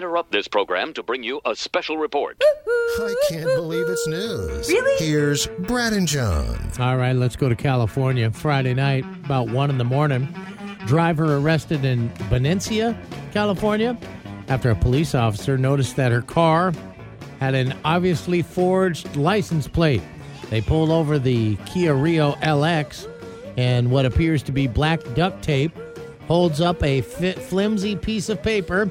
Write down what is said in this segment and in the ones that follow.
interrupt this program to bring you a special report. I can't believe it's news. Really? Here's Brad and John. All right, let's go to California. Friday night, about 1 in the morning. Driver arrested in Benicia, California, after a police officer noticed that her car had an obviously forged license plate. They pulled over the Kia Rio LX, and what appears to be black duct tape holds up a fi- flimsy piece of paper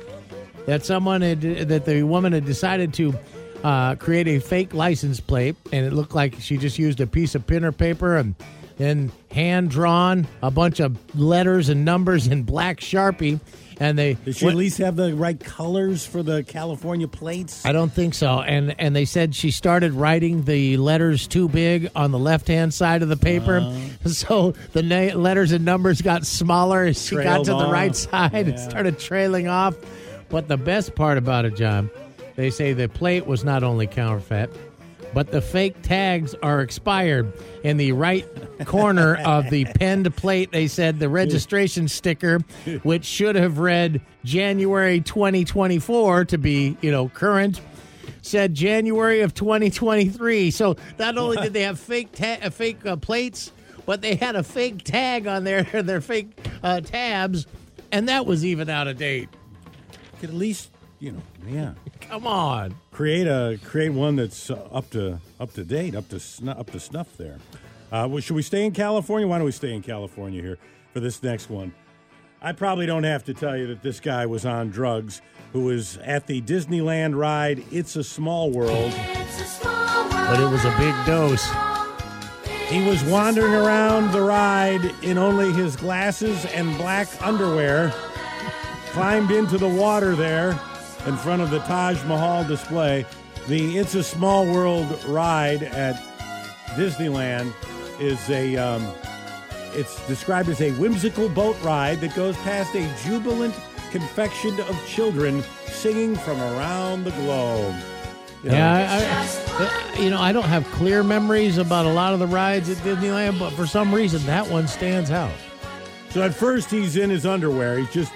that someone had, that the woman had decided to uh, create a fake license plate, and it looked like she just used a piece of printer paper and then hand drawn a bunch of letters and numbers in black sharpie, and they. Did she at least have the right colors for the California plates? I don't think so. And and they said she started writing the letters too big on the left hand side of the paper, so the na- letters and numbers got smaller as she got to the right side and started trailing off. But the best part about it, John, they say the plate was not only counterfeit, but the fake tags are expired. In the right corner of the penned plate, they said the registration sticker, which should have read January 2024 to be, you know, current, said January of 2023. So not only did they have fake ta- uh, fake uh, plates, but they had a fake tag on their their fake uh, tabs, and that was even out of date. Could at least, you know, yeah, Come on. create a create one that's uh, up to up to date, up to snu- up to snuff. There. Uh, well, should we stay in California? Why don't we stay in California here for this next one? I probably don't have to tell you that this guy was on drugs, who was at the Disneyland ride "It's a Small World." But it was a big dose. He was wandering around the ride in only his glasses and black underwear, climbed into the water there in front of the Taj Mahal display. The It's a Small World ride at Disneyland is a um, it's described as a whimsical boat ride that goes past a jubilant confection of children singing from around the globe. You know, Yeah, I, I, you know, I don't have clear memories about a lot of the rides at Disneyland, but for some reason that one stands out. So at first he's in his underwear. He's just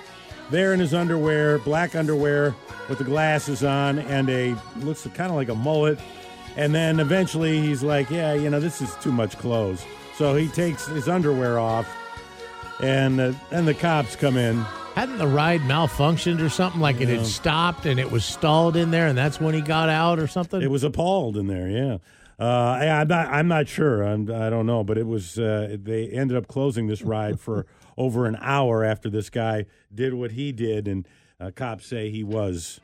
there in his underwear, black underwear with the glasses on and a looks kind of like a mullet. And then eventually he's like, "Yeah, you know, this is too much clothes." So he takes his underwear off, and uh, and the cops come in. Hadn't the ride malfunctioned or something? Like it had stopped and it was stalled in there, and that's when he got out or something. It was appalled in there. Yeah. Uh, I, I'm not. I'm not sure. I'm, I don't know, but it was. Uh, they ended up closing this ride for over an hour after this guy did what he did, and uh, cops say he was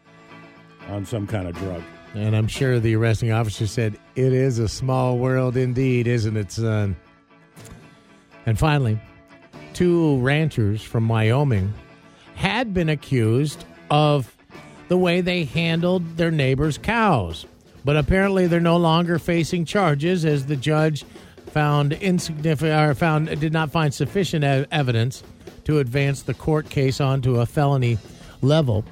on some kind of drug. and I'm sure the arresting officer said, "It is a small world indeed, isn't it, son?" And finally, two ranchers from Wyoming had been accused of the way they handled their neighbors' cows. But apparently they're no longer facing charges as the judge found insignificant or found did not find sufficient evidence to advance the court case onto a felony level.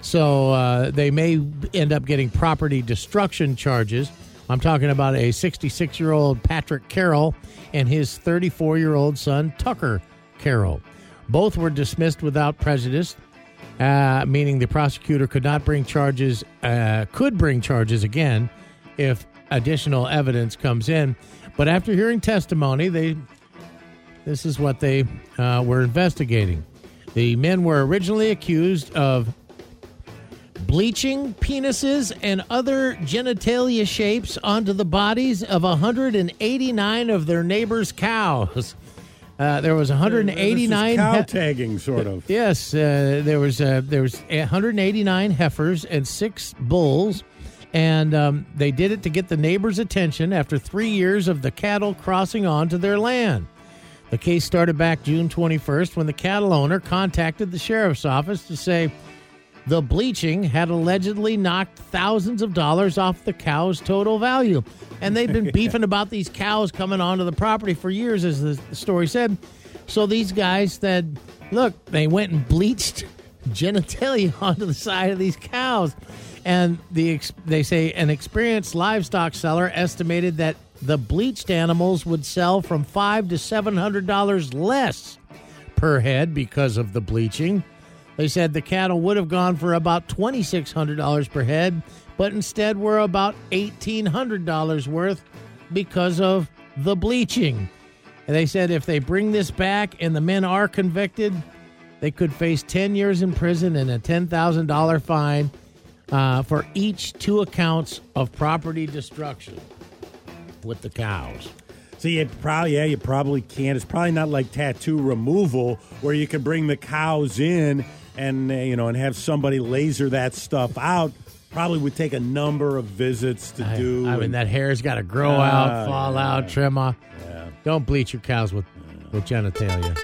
So uh, they may end up getting property destruction charges. I'm talking about a 66 year old Patrick Carroll and his 34 year old son Tucker Carroll. Both were dismissed without prejudice, uh, meaning the prosecutor could not bring charges, uh, could bring charges again if additional evidence comes in. But after hearing testimony, they this is what they uh, were investigating. The men were originally accused of bleaching penises and other genitalia shapes onto the bodies of 189 of their neighbors' cows. Uh, there was 189 This is cow he- tagging, sort of. Yes, uh, there was uh, there was 189 heifers and six bulls, and um, they did it to get the neighbors' attention after three years of the cattle crossing onto their land. The case started back June 21st when the cattle owner contacted the sheriff's office to say the bleaching had allegedly knocked thousands of dollars off the cow's total value. And they've been beefing about these cows coming onto the property for years, as the the story said. So these guys said, look, they went and bleached genitalia onto the side of these cows. And the they say an experienced livestock seller estimated that the bleached animals would sell from five to seven hundred dollars less per head because of the bleaching. They said the cattle would have gone for about $2,600 per head, but instead were about $1,800 worth because of the bleaching. And they said if they bring this back and the men are convicted, they could face 10 years in prison and a $10,000 fine uh, for each two accounts of property destruction with the cows. So you probably yeah you probably can't. It's probably not like tattoo removal where you can bring the cows in and uh, you know and have somebody laser that stuff out. Probably would take a number of visits to I, do. I mean, and- that hair's got to grow Ah, out, fall yeah. out, trim off. Don't bleach your cows with, with genitalia.